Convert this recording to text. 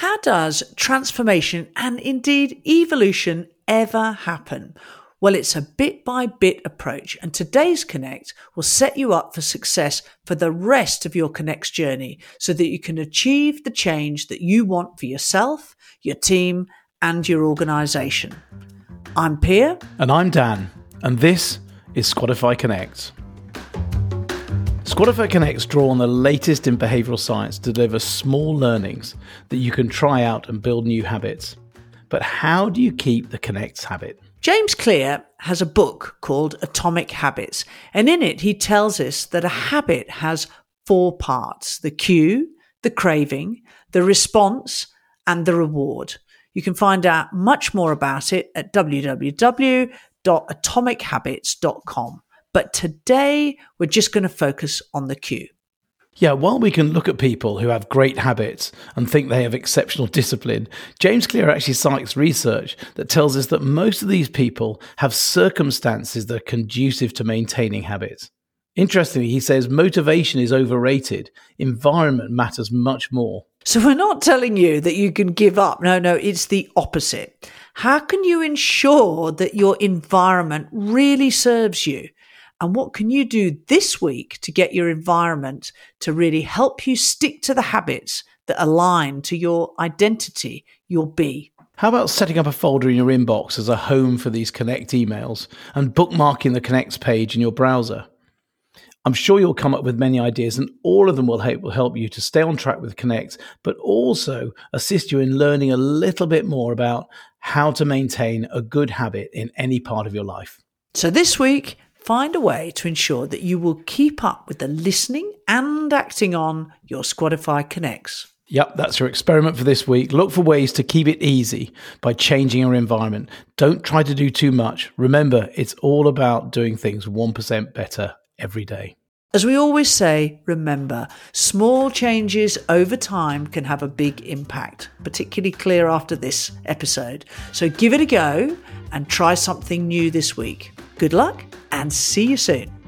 How does transformation and indeed evolution ever happen? Well, it's a bit by bit approach, and today's Connect will set you up for success for the rest of your Connect's journey so that you can achieve the change that you want for yourself, your team, and your organization. I'm Pia. And I'm Dan, and this is Squadify Connect. Squadify Connects draw on the latest in behavioral science to deliver small learnings that you can try out and build new habits. But how do you keep the Connects habit? James Clear has a book called Atomic Habits, and in it he tells us that a habit has four parts the cue, the craving, the response, and the reward. You can find out much more about it at www.atomichabits.com. But today we're just going to focus on the cue. Yeah, while we can look at people who have great habits and think they have exceptional discipline, James Clear actually cites research that tells us that most of these people have circumstances that are conducive to maintaining habits. Interestingly, he says motivation is overrated, environment matters much more. So we're not telling you that you can give up. No, no, it's the opposite. How can you ensure that your environment really serves you? And what can you do this week to get your environment to really help you stick to the habits that align to your identity, your be? How about setting up a folder in your inbox as a home for these Connect emails and bookmarking the Connects page in your browser? I'm sure you'll come up with many ideas, and all of them will help, will help you to stay on track with Connect, but also assist you in learning a little bit more about how to maintain a good habit in any part of your life. So, this week, find a way to ensure that you will keep up with the listening and acting on your Squadify Connects. Yep, that's your experiment for this week. Look for ways to keep it easy by changing your environment. Don't try to do too much. Remember, it's all about doing things 1% better every day. As we always say, remember, small changes over time can have a big impact, particularly clear after this episode. So give it a go and try something new this week. Good luck and see you soon.